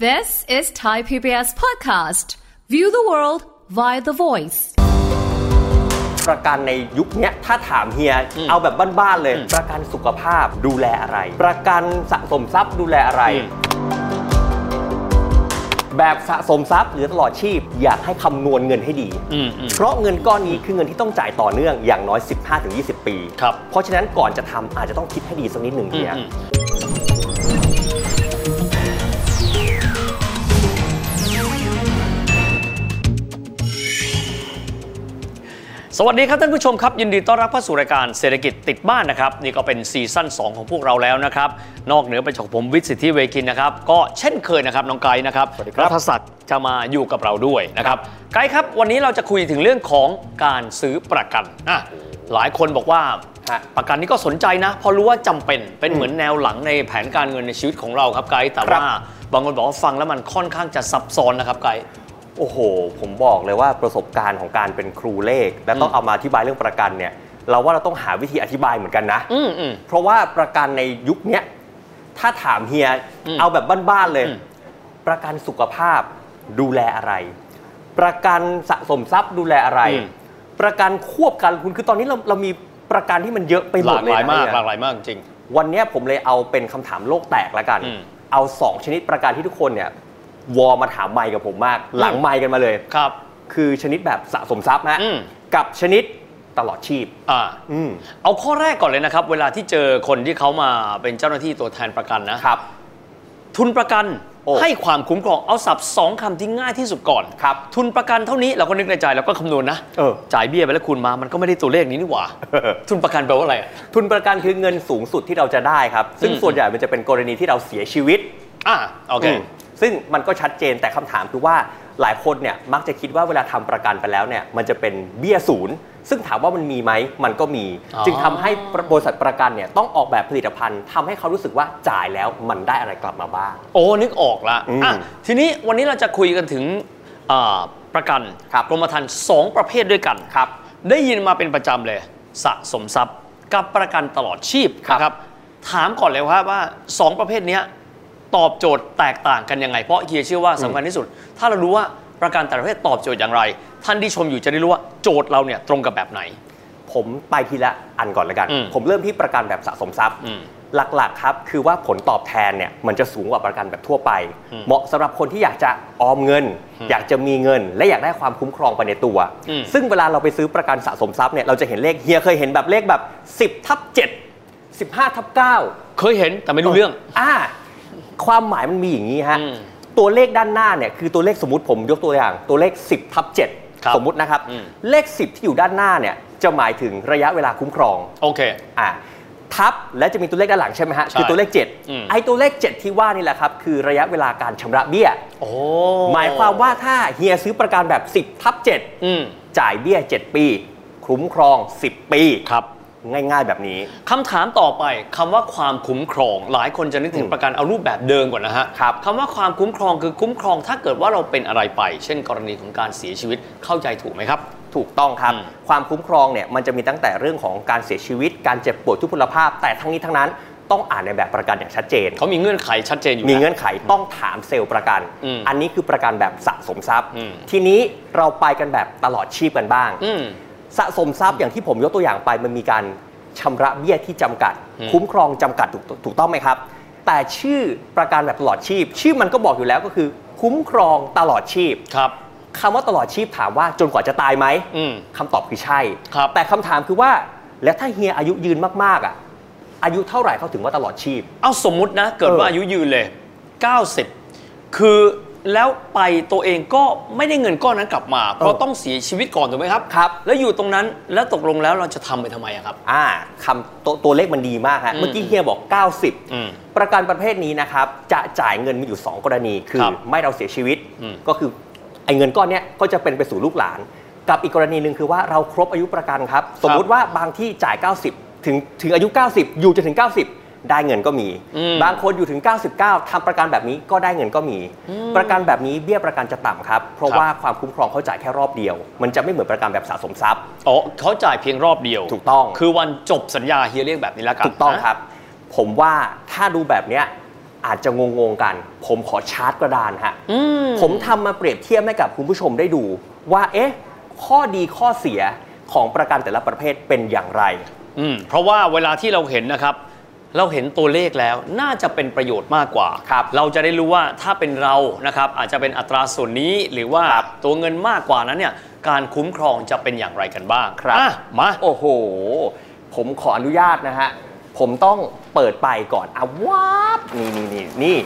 This is Thai PBS Podcast. View the world via the voice. ประกันในยุคเนี้ยถ้าถามเฮีย เอาแบบบ้านๆเลย ประกันสุขภาพดูแลอะไร ประกันสะสมทรัพย์ดูแลอะไร แบบสะสมทรัพย์หรือตลอดชีพ อยากให้คำนวณเงินให้ดีอืมอืมเพราะเงินก้อนนี้คือเงินที่ต้องจ่ายต่อเนื่องอย่างน้อย 15-20 ปี ครับ เพราะฉะนั้นก่อนจะทำอาจจะต้องคิดให้ดีสักนิดหนึ่งเฮีย สวัสดีครับท่านผู้ชมครับ ยินดีต้อนรับเข้าสู่รายการเศรษฐกิจติดบ้านนะครับ นี่ก็เป็นซีซั่น 2 ของพวกเราแล้วนะครับ นอกเหนือไปจากผมวิทย์สิทธิเวคินนะครับ ก็เช่นเคยนะครับน้องไกด์นะครับสวัสดีครับรัฐศักดิ์จะมาอยู่กับเราด้วยนะครับไกด์ครับวันนี้เราจะคุยถึงเรื่องของการซื้อประกันอะหลายคนบอกว่าฮะประกันนี้ก็สนใจนะเพราะรู้ว่าจำเป็นเป็นเหมือนแนวหลังในแผนการเงินในชีวิตของเราครับไกด์แต่ครับว่าบางคนบอกว่าฟังแล้วมันค่อนข้างจะซับซ้อนนะครับไกด์ โอ้โห ผมบอกเลยว่าประสบการณ์ของการเป็นครูเลข และต้องอืมเอามาอธิบายเรื่องประกันเนี่ย เราว่าเราต้องหาวิธีอธิบายเหมือนกันนะ อืมอืม เพราะว่าประกันในยุคเนี้ยถ้าถามเฮียอืมเอาแบบบ้านๆเลย อืม ประกันสุขภาพดูแลอะไร ประกันสะสมทรัพย์ดูแลอะไร อืม ประกันควบกันคุณคือตอนนี้เราเรามีประกันที่มันเยอะไปหหมดลากเลหยลายนะมากเฮียหลากหลายมากจริง วันเนี้ยผมเลยเอาเป็นคำถามโลกแตกแล้วกัน อืม เอาสองชนิดประกันที่ทุกคนเนี่ย วอมาถามไมค์กับผมมาก หลังไมค์กันมาเลยครับ คือชนิดแบบสะสมทรัพย์นะอืมกับชนิดตลอดชีพอ่าอืมเอาข้อแรกก่อนเลยนะครับ เวลาที่เจอคนที่เขามาเป็นเจ้าหน้าที่ตัวแทนประกันนะครับ ทุนประกันโอ้ให้ความคุ้มครองเอาสับสองคำที่ง่ายที่สุดก่อนครับทุนประกันเท่านี้เราก็นึกในใจเราก็คำนวณนะเออจ่ายเบี้ยไปแล้วคูณมามันก็ไม่ได้ตัวเลขนี้นี่หว่า ทุนประกันแปลว่าอะไรอะทุนประกันคือเงินสูงสุดที่เราจะได้ครับ ซึ่งอืมส่วนใหญ่มันจะเป็นกรณีที่เราเสียชีวิตอ่าโอเคอืม ซึ่งมันก็ชัดเจนแต่คำถามคือว่าหลายคนเนี่ยมักจะคิดว่าเวลาทำประกันไปแล้วเนี่ยมันจะเป็นเบี้ยศูนย์ซึ่งถามว่ามันมีไหมมันก็มีอ๋อจึงทำให้บริษัทประกันเนี่ยต้องออกแบบผลิตภัณฑ์ทำให้เขารู้สึกว่าจ่ายแล้วมันได้อะไรกลับมาบ้าง โอ้นึกออกละอืมอะทีนี้วันนี้เราจะคุยกันถึงอ่าประกันครับกรมธรรม์สองประเภทด้วยกันครับ ได้ยินมาเป็นประจำเลยสะสมทรัพย์ กับประกันตลอดชีพครับนะครับถามก่อนเลยว่าว่าสองประเภทเนี้ย ตอบโจทย์แตกต่างกันยังไง เพราะเฮียเชื่อว่าสำคัญที่สุด ถ้าเรารู้ว่าประกันแต่ละประเภทตอบโจทย์อย่างไร ท่านที่ชมอยู่จะได้รู้ว่าโจทย์เราเนี่ยตรงกับแบบไหน ผมไปทีละอันก่อนเลยกัน อืมผมเริ่มที่ประกันแบบสะสมทรัพย์ อืมหลักๆครับคือว่าผลตอบแทนเนี่ยมันจะสูงกว่าประกันแบบทั่วไป อืมเหมาะสำหรับคนที่อยากจะออมเงินอืมอยากจะมีเงิน และอยากได้ความคุ้มครองไปในตัว อืม ซึ่งเวลาเราไปซื้อประกันสะสมทรัพย์เนี่ยเราจะเห็นเลขเฮียเคยเห็นแบบเลขแบบ 10ทับ7 15ทับ9 เคยเห็นแต่ไม่รู้เรื่อง อ่า ความหมายมันมีอย่างนี้ฮะอืมตัวเลขด้านหน้าเนี่ยคือตัวเลขสมมติผมยกตัวอย่างตัวเลข 10ทับครับ7สมมุตินะครับอืมเลข 10 ที่อยู่ด้านหน้าเนี่ยจะหมายถึงระยะเวลาคุ้มครองโอเคอ่าทับและจะมีตัวเลขด้านหลังใช่ไหมฮะใช่คือตัวเลขอืม7ไอ้ตัวเลข 7 ที่ว่านี่แหละครับ คือระยะเวลาการชำระเบี้ยโอ้หมายความว่าถ้าเฮียซื้อประกันแบบ 10ทับอืม7จ่ายเบี้ย 7 ปี คุ้มครอง 10 ปีครับ ง่าย ๆ แบบนี้ คำถามต่อไปคำว่าความคุ้มครอง หลายคนจะนึกถึงอืมประกันเอารูปแบบเดิมก่อนนะฮะครับคำว่าความคุ้มครองคือคุ้มครองถ้าเกิดว่าเราเป็นอะไรไป เช่น กรณีของการเสียชีวิตเข้าใจถูกไหมครับ ถูกต้องครับอืมความคุ้มครองเนี่ยมันจะมีตั้งแต่เรื่องของการเสียชีวิต การเจ็บป่วยทุพพลภาพ แต่ทั้งนี้ทั้งนั้นต้องอ่านในแบบประกันอย่างชัดเจน เขามีเงื่อนไขชัดเจนอยู่มีแล้วเงื่อนไขต้องถามเซลล์ประกันอืมอันนี้คือประกันแบบสะสมทรัพย์อืมทีนี้เราไปกันแบบตลอดชีพกันบ้างอืม สะสมทรัพย์อย่างที่ผมยกตัวอย่างไปมันมีการชำระเบี้ยที่จำกัดอืมคุ้มครองจำกัดถูกถูกต้องไหมครับ แต่ชื่อประกันแบบตลอดชีพ ชื่อมันก็บอกอยู่แล้วก็คือ คุ้มครองตลอดชีพครับคำว่าตลอดชีพถามว่าจนกว่าจะตายไหมอืมคำตอบคือใช่ครับแต่คำถามคือว่า แล้วถ้าเฮียอายุยืนมากๆอะ อายุเท่าไหร่เขาถึงว่าตลอดชีพ เอาสมมุตินะ เกิดว่าเออออายุยืนเลย 90 คือ แล้วไปตัวเองก็ไม่ได้เงินก้อนนั้นกลับมา เพราะต้องเสียชีวิตก่อนถูกไหมครับครับ แล้วอยู่ตรงนั้นแล้วตกลงแล้วเราจะทำไปทำไมอะครับอ่าคำตัวตัวเลขมันดีมากฮะอืมเมื่อกี้เฮียบอก 90อืมประกันประเภทนี้นะครับจะจ่ายเงินมีอยู่ 2 กรณีคือครับไม่เราเสียชีวิตอืมก็คือไอ้เงินก้อนเนี้ยก็จะเป็นไปสู่ลูกหลาน กับอีกกรณีหนึ่งคือว่าเราครบอายุประกันครับ สมมุติว่าบางที่จ่าย 90 ถึงถึงอายุ 90 อยู่จนถึง 90 ได้เงินก็มีอืมบางคนอยู่ถึง 99ทำประกันแบบนี้ก็ได้เงินก็มี ประกันแบบนี้เบี้ยประกันจะต่ำครับ เพราะครับว่าความคุ้มครองเขาจ่ายแค่รอบเดียว มันจะไม่เหมือนประกันแบบสะสมทรัพย์อ๋อเขาจ่ายเพียงรอบเดียว ถูกต้อง คือวันจบสัญญาเฮียเรียกแบบนี้แล้วกัน ถูกต้องนะครับ ผมว่าถ้าดูแบบเนี้ยอาจจะงงๆกัน ผมขอชาร์จกระดานฮะอืมผมทำมาเปรียบเทียบให้กับคุณผู้ชมได้ดู ว่าเอ๊ะข้อดีข้อเสียของประกันแต่ละประเภทเป็นอย่างไรอืมเพราะว่าเวลาที่เราเห็นนะครับ เราเห็นตัวเลขแล้วน่าจะเป็นประโยชน์มากกว่าครับเราจะได้รู้ว่าถ้าเป็นเรานะครับอาจจะเป็นอัตราส่วนนี้หรือว่าครับตัวเงินมากกว่านั้นเนี่ยการคุ้มครองจะเป็นอย่างไรกันบ้างครับอะมาโอ้โห ผมขออนุญาตนะฮะผมต้องเปิดไปก่อนเอาวาบนี่นี่นี่นี่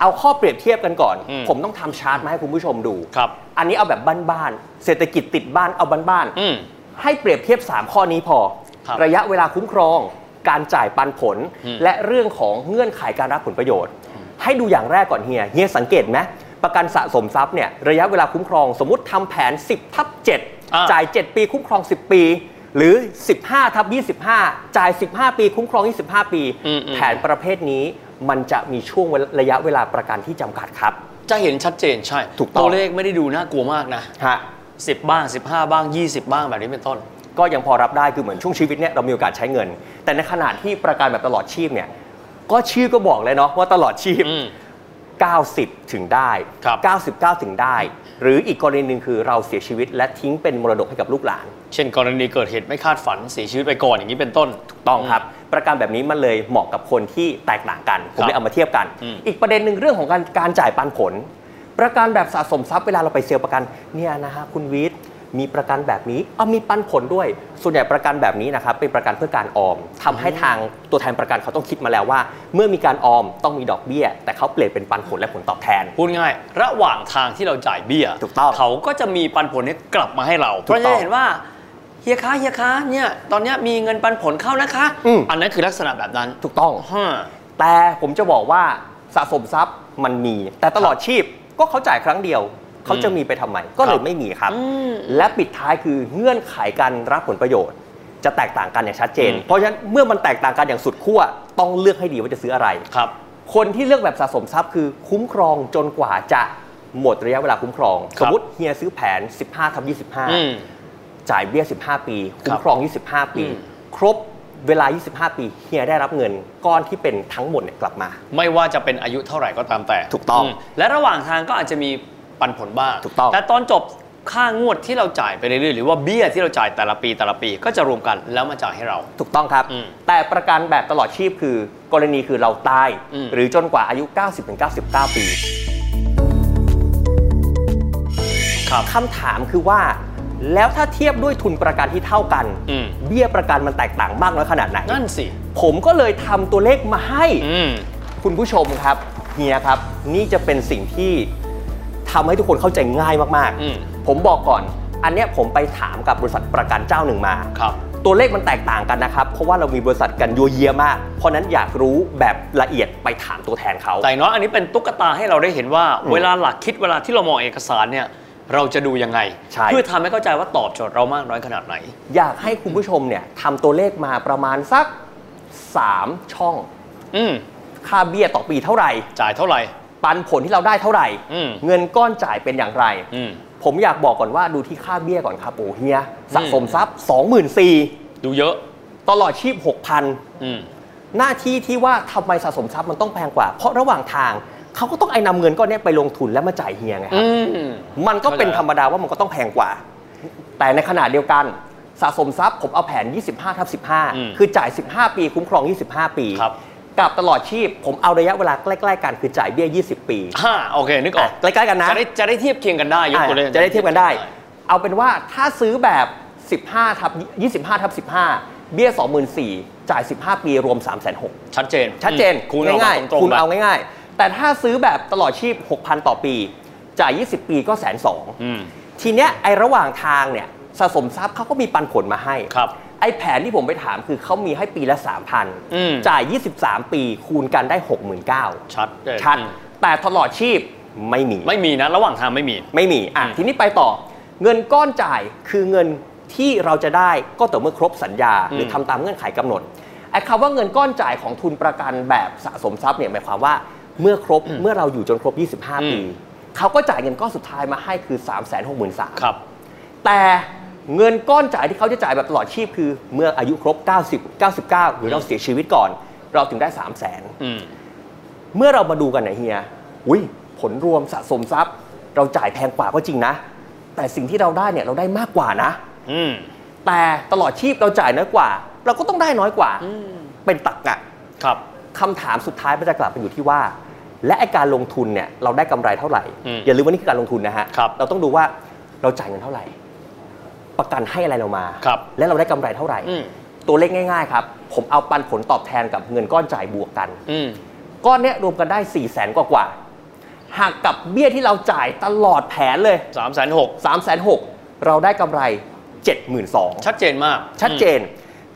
เอาข้อเปรียบเทียบกันก่อนอืมผมต้องทำชาร์ตมาให้คุณผู้ชมดูครับ อันนี้เอาแบบบ้านๆเศรษฐกิจติดบ้านเอาบ้านอืมๆให้เปรียบเทียบ 3 ข้อนี้พอครับระยะเวลาคุ้มครอง การจ่ายปันผลอืมและเรื่องของเงื่อนไขการรับผลประโยชน์ ให้ดูอย่างแรกก่อนเฮียเฮียสังเกตไหมประกันสะสมทรัพย์เนี่ยระยะเวลาคุ้มครองสมมติทำแผน 10ทับอ่า7จ่าย 7 ปีคุ้มครอง 10 ปี หรือ 15ทับ25 จ่าย 15 ปีคุ้มครอง 25 ปีอืมอืมแผนประเภทนี้มันจะมีช่วงเวลาระยะเวลาประกันที่จำกัดครับ จะเห็นชัดเจนใช่ถูกต้องตัวเลขไม่ได้ดูน่ากลัวมากนะฮะ10บ้าง 15 บ้าง 20 บ้างแบบนี้เป็นต้น ก็ยังพอรับได้คือเหมือนช่วงชีวิตเนี่ยเรามีโอกาสใช้เงิน แต่ในขณะที่ประกันแบบตลอดชีพเนี่ยก็ชื่อก็บอกเลยเนาะว่าตลอดชีพ อืม 90 ถึงได้ ครับ 99 ถึงได้ หรืออีกกรณีหนึ่งคือเราเสียชีวิตและทิ้งเป็นมรดกให้กับลูกหลาน เช่นกรณีเกิดเหตุไม่คาดฝันเสียชีวิตไปก่อนอย่างนี้เป็นต้น ต้องครับ ประกันแบบนี้มันเลยเหมาะกับคนที่แตกต่างกัน ผมเลยเอามาเทียบกัน อืม อีกประเด็นหนึ่งเรื่องของการการจ่ายปันผล ประกันแบบสะสมทรัพย์เวลาเราไปเซลล์ประกันเนี่ยนะฮะคุณวิทย์ มีประกันแบบนี้เอามีปันผลด้วย ส่วนใหญ่ประกันแบบนี้นะครับเป็นประกันเพื่อการออมทำให้ทางตัวแทนประกันเขาต้องคิดมาแล้วว่า เมื่อมีการออมต้องมีดอกเบี้ย แต่เขาเปลี่ยนเป็นปันผลและผลตอบแทน พูดง่าย ระหว่างทางที่เราจ่ายเบี้ยถูกต้องเขาก็จะมีปันผลเนี้กลับมาให้เรา เพถูกราะต้จะองเห็นว่าเฮียคะเฮียคะเนี่ยตอนเนี้ยมีเงินปันผลเข้านะคะอืมอันนั้นคือลักษณะแบบนั้นถูกต้องฮะแต่ผมจะบอกว่าสะสมทรัพย์มันมี แต่ตลอดชีพก็เขาจ่ายครั้งเดียว เขาจะมีไปทำไมก็เลครัยบไม่มีครับอืมและปิดท้ายคือเงื่อนไขการรับผลประโยชน์ จะแตกต่างกันอย่างชัดเจนอืมเพราะฉะนั้นเมื่อมันแตกต่างกันอย่างสุดขั้วต้องเลือกให้ดีว่าจะซื้ออะไรครับคนที่เลือกแบบสะสมทรัพย์คือคุ้มครองจนกว่าจะหมดระยะเวลาคุ้มครองครัสบมมติเฮียซื้อแผน 15ทับอืม25 จ่ายเบี้ย 15 ปี คุ้ครัมบครอง 25 ปีอืมครบเวลา 25 ปี เฮียได้รับเงินก้อนที่เป็นทั้งหมดเนี่ยกลับมา ไม่ว่าจะเป็นอายุเท่าไหร่ก็ตามแต่ ถูกต้องมและระหว่างทางก็อาจจะมี ปันผลบ้างถูกต้องแต่ตอนจบค่างวดที่เราจ่ายไปเรื่อยๆหรือว่าเบี้ยที่เราจ่ายแต่ละปีแต่ละปี ก็จะรวมกันแล้วมาจ่ายให้เรา ถูกต้องครับอืมแต่ประกันแบบตลอดชีพคือ กรณีคือเราตายอืมหรือจนกว่าอายุ 90-99 ปีครับคำถามคือว่า แล้วถ้าเทียบด้วยทุนประกันที่เท่ากันอืมเบี้ยประกันมันแตกต่างมากน้อยขนาดไหนนั่นสิ ผมก็เลยทำตัวเลขมาให้อืมคุณผู้ชมครับเฮียครับ นี่จะเป็นสิ่งที่ ทำให้ทุกคนเข้าใจง่ายมากอืมๆผมบอกก่อน อันเนี้ยผมไปถามกับบริษัทประกันเจ้าหนึ่งมาครับตัวเลขมันแตกต่างกันนะครับ เพราะว่าเรามีบริษัทกันยัวเยียมาก เพราะนั้นอยากรู้แบบละเอียดไปถามตัวแทนเขา แต่อย่างน้อยอันนี้เป็นตุ๊กตาให้เราได้เห็นว่าอืมเวลาหลักคิดเวลาที่เรามองเอกสารเนี่ยเราจะดูยังไงใช่เพื่อทำให้เข้าใจว่าตอบโจทย์เรามากน้อยขนาดไหน อยากให้คุณผู้ชมเนี่ยทำตัวเลขมาประมาณสัก 3 ช่อง อืมค่าเบี้ยต่อปีเท่าไหร่ จ่ายเท่าไหร่ ปันผลที่เราได้เท่าไหร่อืมเงินก้อนจ่ายเป็นอย่างไรอืมผมอยากบอกก่อนว่าดูที่ค่าเบี้ยก่อนครับโอ้เฮียสะสมทรัพย์ 24,000ดูเยอะ ตลอดชีพอืม6,000หน้าที่ที่ว่าทำไมสะสมทรัพย์มันต้องแพงกว่า เพราะระหว่างทางเขาก็ต้องไอ้นำเงินก้อนเนี้ยไปลงทุนแล้วมาจ่ายเฮียไงครัอืบมมันก็เป็นเข้าใจธรรมดาว่ามันก็ต้องแพงกว่า แต่ในขณะเดียวกันสะสมทรัพย์ผมเอาแผน 25ทับอืม15 คือจ่าย 15 ปีคุ้มครอง 25 ปีครับ กับตลอดชีพ ผมเอาระยะเวลาใกล้ๆกันคือจ่ายเบี้ย 20 ปีห้าโอเคนึกออกใกล้ๆกันนะจะได้จะได้เทียบเคียงกันได้ยกตัวเลขอะจะได้เทียบกันได้ เอาเป็นว่าถ้าซื้อแบบ 15ทับ25ทับ15 เบี้ย 24,000จ่าย 15 ปีรวม 3 6 0 0 0ชัดเจน ชัดเจนอืมคูณออกง่ายตรงๆคุณๆแบบเอาง่ายๆ แต่ถ้าซื้อแบบตลอดชีพ 6,000 ต่อปี จ่าย 20 ปีก็แสนสองอืมทีเนี้ยไอระหว่างทางเนี่ยสะสมทรัพย์เขาก็มีปันผลมาให้ครับ ไอแผนที่ผมไปถามคือเขามีให้ปีละอืม3,000 จ่าย 23 ปีคูณกันได้ 69,000ชัดเจนชัดอืมแต่ตลอดชีพไม่มี ไม่มีนะ ระหว่างทางไม่มี ไม่มี อะอืมทีนี้ไปต่อ เงินก้อนจ่ายคือเงินที่เราจะได้ก็ต่อเมื่อครบสัญญา หรือทำตามเงื่อนไขกำหนด ไอ้คำว่าเงินก้อนจ่ายของทุนประกันแบบสะสมทรัพย์เนี่ยหมายความว่าเมื่อครบเมื่อเราอยู่จนครบ 25 ปี เขาก็จ่ายเงินก้อนสุดท้ายมาให้คือ 3 6 3 0 0 0ครับ แต่ เงินก้อนจ่ายที่เขาจะจ่ายแบบตลอดชีพคือเมื่ออายุครบ 90 99 หรือเราเสียชีวิตก่อน เราถึงได้3 0 0 0 0นอืมเมื่อเรามาดูกันเนี่ยเฮียอุ้ยผลรวมสะสมทรัพย์ เราจ่ายแพงกว่าก็จริงนะ แต่สิ่งที่เราได้เนี่ยเราได้มากกว่านะอืมแต่ตลอดชีพเราจ่ายน้อยกว่า เราก็ต้องได้น้อยกว่าเป็นตักกะครับคำถามสุดท้ายมันจะกลับไปอยู่ที่ว่า และไอการลงทุนเนี่ยเราได้กำไรเท่าไหร่อืมอย่าลืมว่านี่คือการลงทุนนะฮะครับเราต้องดูว่าเราจ่ายเงินเท่าไหร่ ประกันให้อะไรเรามาครับและเราได้กำไรเท่าไหร่อืมตัวเลขง่ายๆครับ ผมเอาปันผลตอบแทนกับเงินก้อนจ่ายบวกกันอืมก้อนเนี้ยรวมกันได้4ี่แสนกว่าๆหักกับเบี้ยที่เราจ่ายตลอดแผนเลยสามแสนหก3ามแสนหเราได้กำไร 7 2 0 0 0ชัดเจนมาก ชัดเจน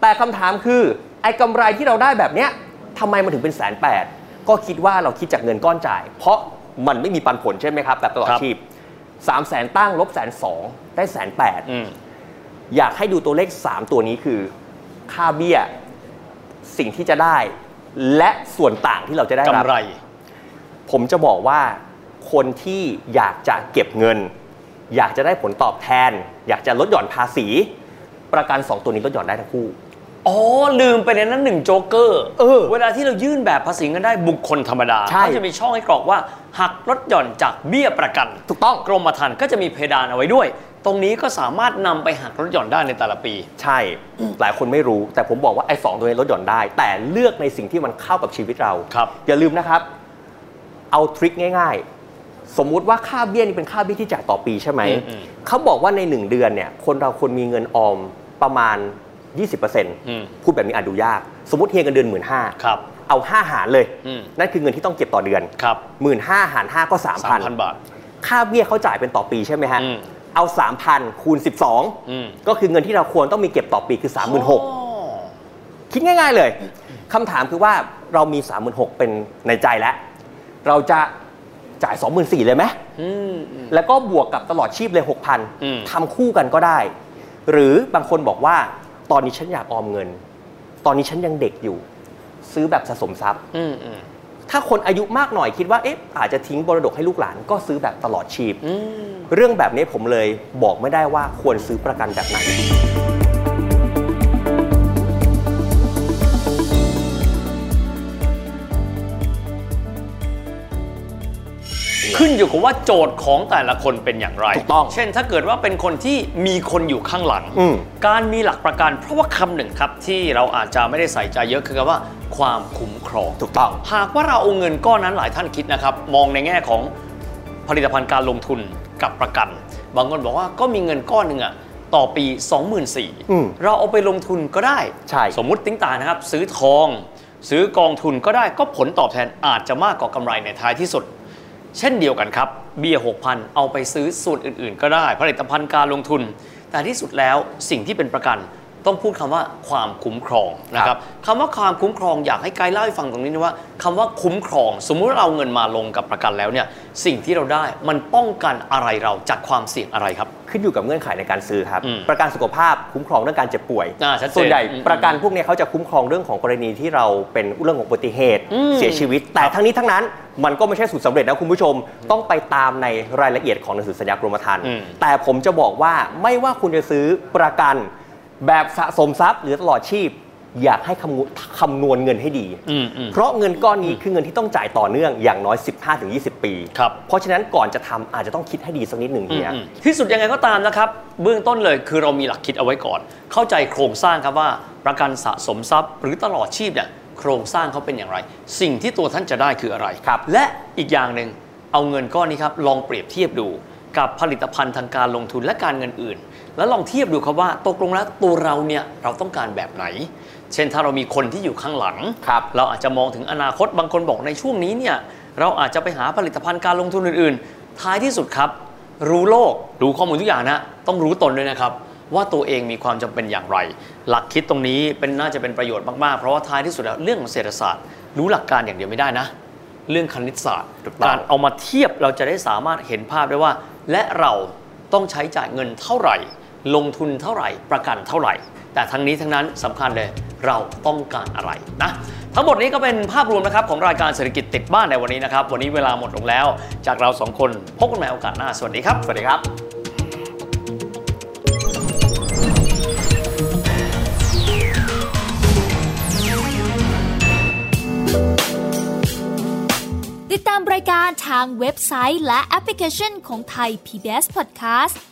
แต่คำถามคือ ไอ้กำไรที่เราได้แบบเนี้ยทำไมมันถึงเป็นแสนแปดก็คิดว่าเราคิดจากเงินก้อนจ่าย เพราะมันไม่มีปันผลใช่ไหมครับแบบตลอดชีพ3 0 0แสนตั้งลบแสนสองได้แสนแปด อืมอยากให้ดูตัวเลข 3 ตัวนี้คือ ค่าเบี้ย สิ่งที่จะได้ และส่วนต่างที่เราจะได้รับกำไร ผมจะบอกว่าคนที่อยากจะเก็บเงิน อยากจะได้ผลตอบแทน อยากจะลดหย่อนภาษี ประกัน 2 ตัวนี้ลดหย่อนได้ทั้งคู่อ๋อ ลืมไปในนั้นหนึ่งโจ๊กเกอร์เออเวลาที่เรายื่นแบบภาษีเงินได้บุคคลธรรมดาใช่เขาจะมีช่องให้กรอกว่าหักลดหย่อนจากเบี้ยประกัน ถูกต้องกรมธรรม์ก็จะมีเพดานเอาไว้ด้วย ตรงนี้ก็สามารถนำไปหักลดหย่อนได้ในแต่ละปี ใช่ หลายคนไม่รู้ แต่ผมบอกว่าไอ้สองตัวนี้ลดหย่อนได้ แต่เลือกในสิ่งที่มันเข้ากับชีวิตเราครับอย่าลืมนะครับ เอาทริคง่าย ๆ สมมุติว่าค่าเบี้ยนี่เป็นค่าเบี้ยที่จ่ายต่อปีใช่ไหมอืมเขาบอกว่าใน1เดือนเนี่ย คนเราควรมีเงินออมประมาณอืม20%พูดแบบนี้อ่านดูยาก สมมติเฮียเงินเดือนหมื่นห้าครับเอา 5 หารเลยอืมนั่นคือเงินที่ต้องเก็บต่อเดือนครับหมื่นห้าหารห้าก็สาม3,000พันบาท ค่าเบี้ยเขาจ่ายเป็นต่อปีใช่ไหมฮะอืม เอา 3,000 คูณอืม12 ก็คือเงินที่เราควรต้องมีเก็บต่อปีคืออ๋อ36,000คิดง่าย ๆเลยคำถามคือว่าเรามี 36,000 เป็นในใจแล้ว เราจะจ่าย 24,000 เลยไหมอืมอืมแล้วก็บวกกับตลอดชีพเลยอืม6,000ทำคู่กันก็ได้ หรือบางคนบอกว่าตอนนี้ฉันอยากออมเงิน ตอนนี้ฉันยังเด็กอยู่ ซื้อแบบสะสมทรัพย์อืมอืม ถ้าคนอายุมากหน่อยคิดว่าเอ๊ะอาจจะทิ้งบรดกให้ลูกหลานก็ซื้อแบบตลอดชีพอืมเรื่องแบบนี้ผมเลยบอกไม่ได้ว่าควรซื้อประกันแบบไหนขึ้นอยู่กับว่าโจทย์ของแต่ละคนเป็นอย่างไร ถูกต้อง เช่น ถ้าเกิดว่าเป็นคนที่มีคนอยู่ข้างหลังอืมการมีหลักประกัน เพราะว่าคำหนึ่งครับที่เราอาจจะไม่ได้ใส่ใจเยอะคือคำว่า ความคุ้มครองถูกต้อง หากว่าเราเอาเงินก้อนนั้นหลายท่านคิดนะครับ มองในแง่ของผลิตภัณฑ์การลงทุนกับประกัน บางคนบอกว่าก็มีเงินก้อนหนึ่งอะต่อปี 24,000อืมเราเอาไปลงทุนก็ได้ใช่สมมุติติ้งตานะครับ ซื้อทอง ซื้อกองทุนก็ได้ก็ผลตอบแทนอาจจะมากกว่ากำไรในท้ายที่สุด เช่นเดียวกันครับ เบี้ย6,000 เอาไปซื้อส่วนอื่น ๆ ก็ได้ ผลิตภัณฑ์การลงทุน แต่ที่สุดแล้วสิ่งที่เป็นประกัน ต้องพูดคำว่าความคุ้มครองนะครับคำว่าความคุ้มครองอยากให้ไกด์เล่าให้ฟังตรงนี้นะว่าคำว่าคุ้มครอง สมมุติว่าเราเอาเงินมาลงกับประกันแล้วเนี่ยสิ่งที่เราได้มันป้องกันอะไรเราจากความเสี่ยงอะไรครับ ขึ้นอยู่กับเงื่อนไขในการซื้อครับอืมประกันสุขภาพคุ้มครองเรื่องการเจ็บป่วยอ่าชัดเจนส่วนใหญ่อืมประกันพวกเนี้ยเขาจะคุ้มครองเรื่องของกรณีที่เราเป็นเรื่องของอุบัติเหตุอืมเสียชีวิต แต่ทั้งนี้ทั้งนั้นมันก็ไม่ใช่สูตรสำเร็จนะคุณผู้ชม ต้องไปตามในรายละเอียดของหนังสือสัญญากรมธรรม์อืมแต่ผมจะบอกว่าไม่ว่าคุณจะซื้อประกัน แบบสะสมทรัพย์หรือตลอดชีพ อยากให้คำนวณคำนวณเงินให้ดีอืมอืมเพราะเงินก้อนนี้คือเงินที่ต้องจ่ายต่อเนื่องอย่างน้อย 15-20 ปีครับเพราะฉะนั้นก่อนจะทำอาจจะต้องคิดให้ดีสักนิดหนึ่งอืมเฮียอืมที่สุดยังไงก็ตามนะครับ เบื้องต้นเลยคือเรามีหลักคิดเอาไว้ก่อน เข้าใจโครงสร้างครับว่าประกันสะสมทรัพย์ หรือตลอดชีพเนี่ยโครงสร้างเขาเป็นอย่างไร สิ่งที่ตัวท่านจะได้คืออะไรครับ และอีกอย่างหนึ่งเอาเงินก้อนนี้ครับลองเปรียบเทียบดูกับผลิตภัณฑ์ทางการลงทุนและการเงินอื่น แล้วลองเทียบดูครับว่าตกลงแล้วตัวเราเนี่ยเราต้องการแบบไหน เช่นถ้าเรามีคนที่อยู่ข้างหลังครับเราอาจจะมองถึงอนาคตบางคนบอกในช่วงนี้เนี่ยเราอาจจะไปหาผลิตภัณฑ์การลงทุนอื่น ๆ ท้ายที่สุดครับ รู้โลกรู้ข้อมูลทุกอย่างนะต้องรู้ตนด้วยนะครับ ว่าตัวเองมีความจำเป็นอย่างไร หลักคิดตรงนี้เป็นน่าจะเป็นประโยชน์มากๆ เพราะว่าท้ายที่สุดแล้วเรื่องของเศรษฐศาสตร์ รู้หลักการอย่างเดียวไม่ได้นะ เรื่องคณิตศาสตร์ถูกต้องการเอามาเทียบเราจะได้สามารถเห็นภาพได้ว่า และเราต้องใช้จ่ายเงินเท่าไหร่ ลงทุนเท่าไหร่ประกันเท่าไหร่ แต่ทั้งนี้ทั้งนั้นสำคัญเลยเราต้องการอะไรนะทั้งหมดนี้ก็เป็นภาพรวมนะครับของรายการเศรษฐกิจติดบ้านในวันนี้นะครับ วันนี้เวลาหมดลงแล้ว จากเราสองคนพบกันใหม่โอกาสหน้า สวัสดีครับ สวัสดีครับติดตามรายการทางเว็บไซต์และแอปพลิเคชันของไทย PBS Podcast